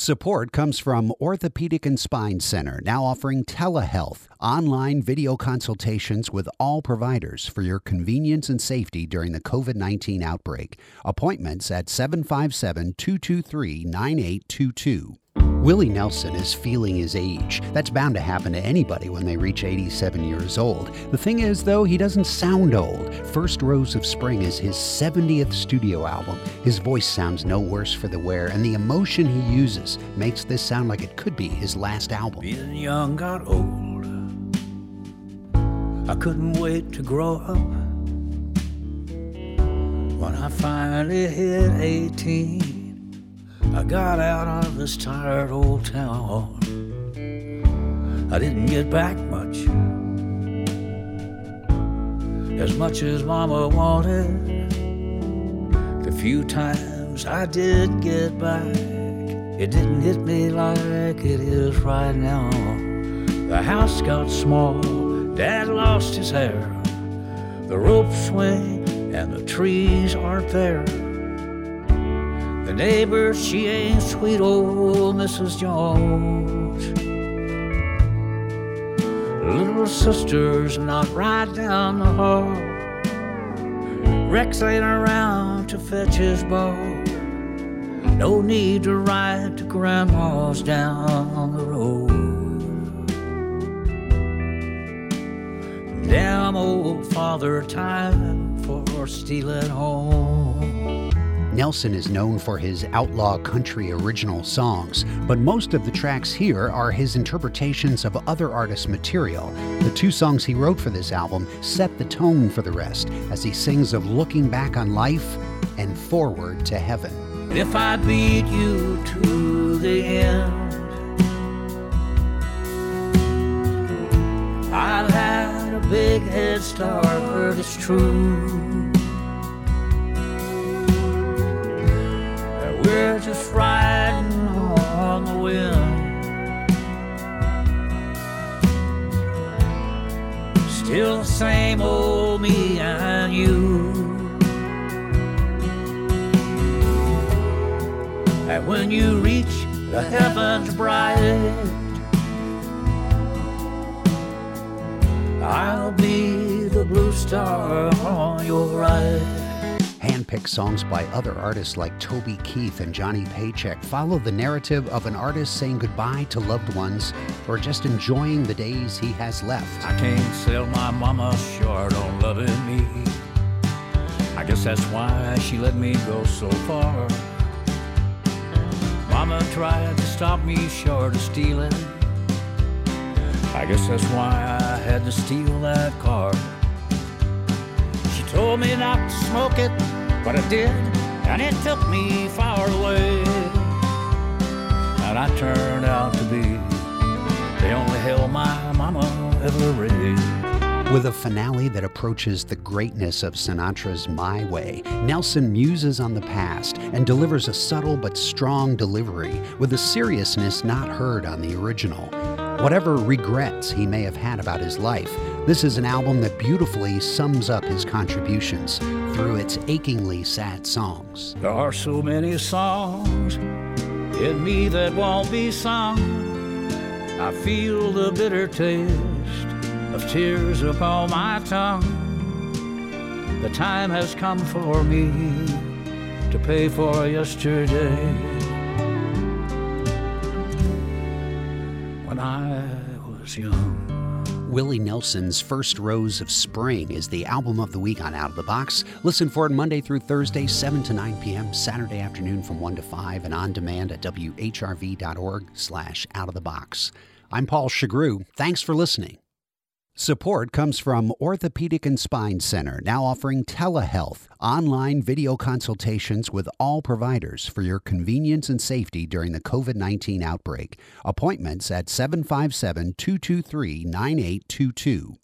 Support comes from Orthopedic and Spine Center, now offering telehealth, online video consultations with all providers for your convenience and safety during the COVID 19 outbreak. Appointments at 757 223 9822. Willie Nelson is feeling his age. That's bound to happen to anybody when they reach 87 years old. The thing is, though, he doesn't sound old. First Rose of Spring is his 70th studio album. His voice sounds no worse for the wear, and the emotion he uses makes this sound like it could be his last album. Being young got old. I couldn't wait to grow up. When I finally hit 18. I got out of this tired old town. I didn't get back much, as much as Mama wanted. The few times I did get back, it didn't hit me like it is right now. The house got small, Dad lost his hair. The rope swing and the trees aren't there. Neighbor, she ain't sweet old Mrs. Jones. Little sister's not right down the hall. Rex ain't around to fetch his ball. No need to ride to grandma's down the road. Damn old father time for stealing home. Nelson is known for his outlaw country original songs, but most of the tracks here are his interpretations of other artists' material. The two songs he wrote for this album set the tone for the rest as he sings of looking back on life and forward to heaven. If I beat you to the end, I've had a big head start, it's true. Just riding on the wind. Still the same old me and you. And when you reach the heavens bright, I'll be the blue star on your right handpicked songs by other artists like Toby Keith and Johnny Paycheck follow the narrative of an artist saying goodbye to loved ones or just enjoying the days he has left. I can't sell my mama short on loving me. I guess that's why she let me go so far. Mama tried to stop me short of stealing. I guess that's why I had to steal that car. She told me not to smoke it but it did, and it took me far away. And I turned out to be the only hell my mama ever raised. With a finale that approaches the greatness of Sinatra's My Way, Nelson muses on the past and delivers a subtle but strong delivery with a seriousness not heard on the original. Whatever regrets he may have had about his life, this is an album that beautifully sums up his contributions through its achingly sad songs. There are so many songs in me that won't be sung. I feel the bitter taste of tears upon my tongue. The time has come for me to pay for yesterday. When I was young. Willie Nelson's First Rose of Spring is the album of the week on Out of the Box. Listen for it Monday through Thursday, 7 to 9 p.m., Saturday afternoon from 1 to 5, and on demand at whrv.org slash out of the box. I'm Paul Chagru. Thanks for listening. Support comes from Orthopedic and Spine Center, now offering telehealth, online video consultations with all providers for your convenience and safety during the COVID 19 outbreak. Appointments at 757 223 9822.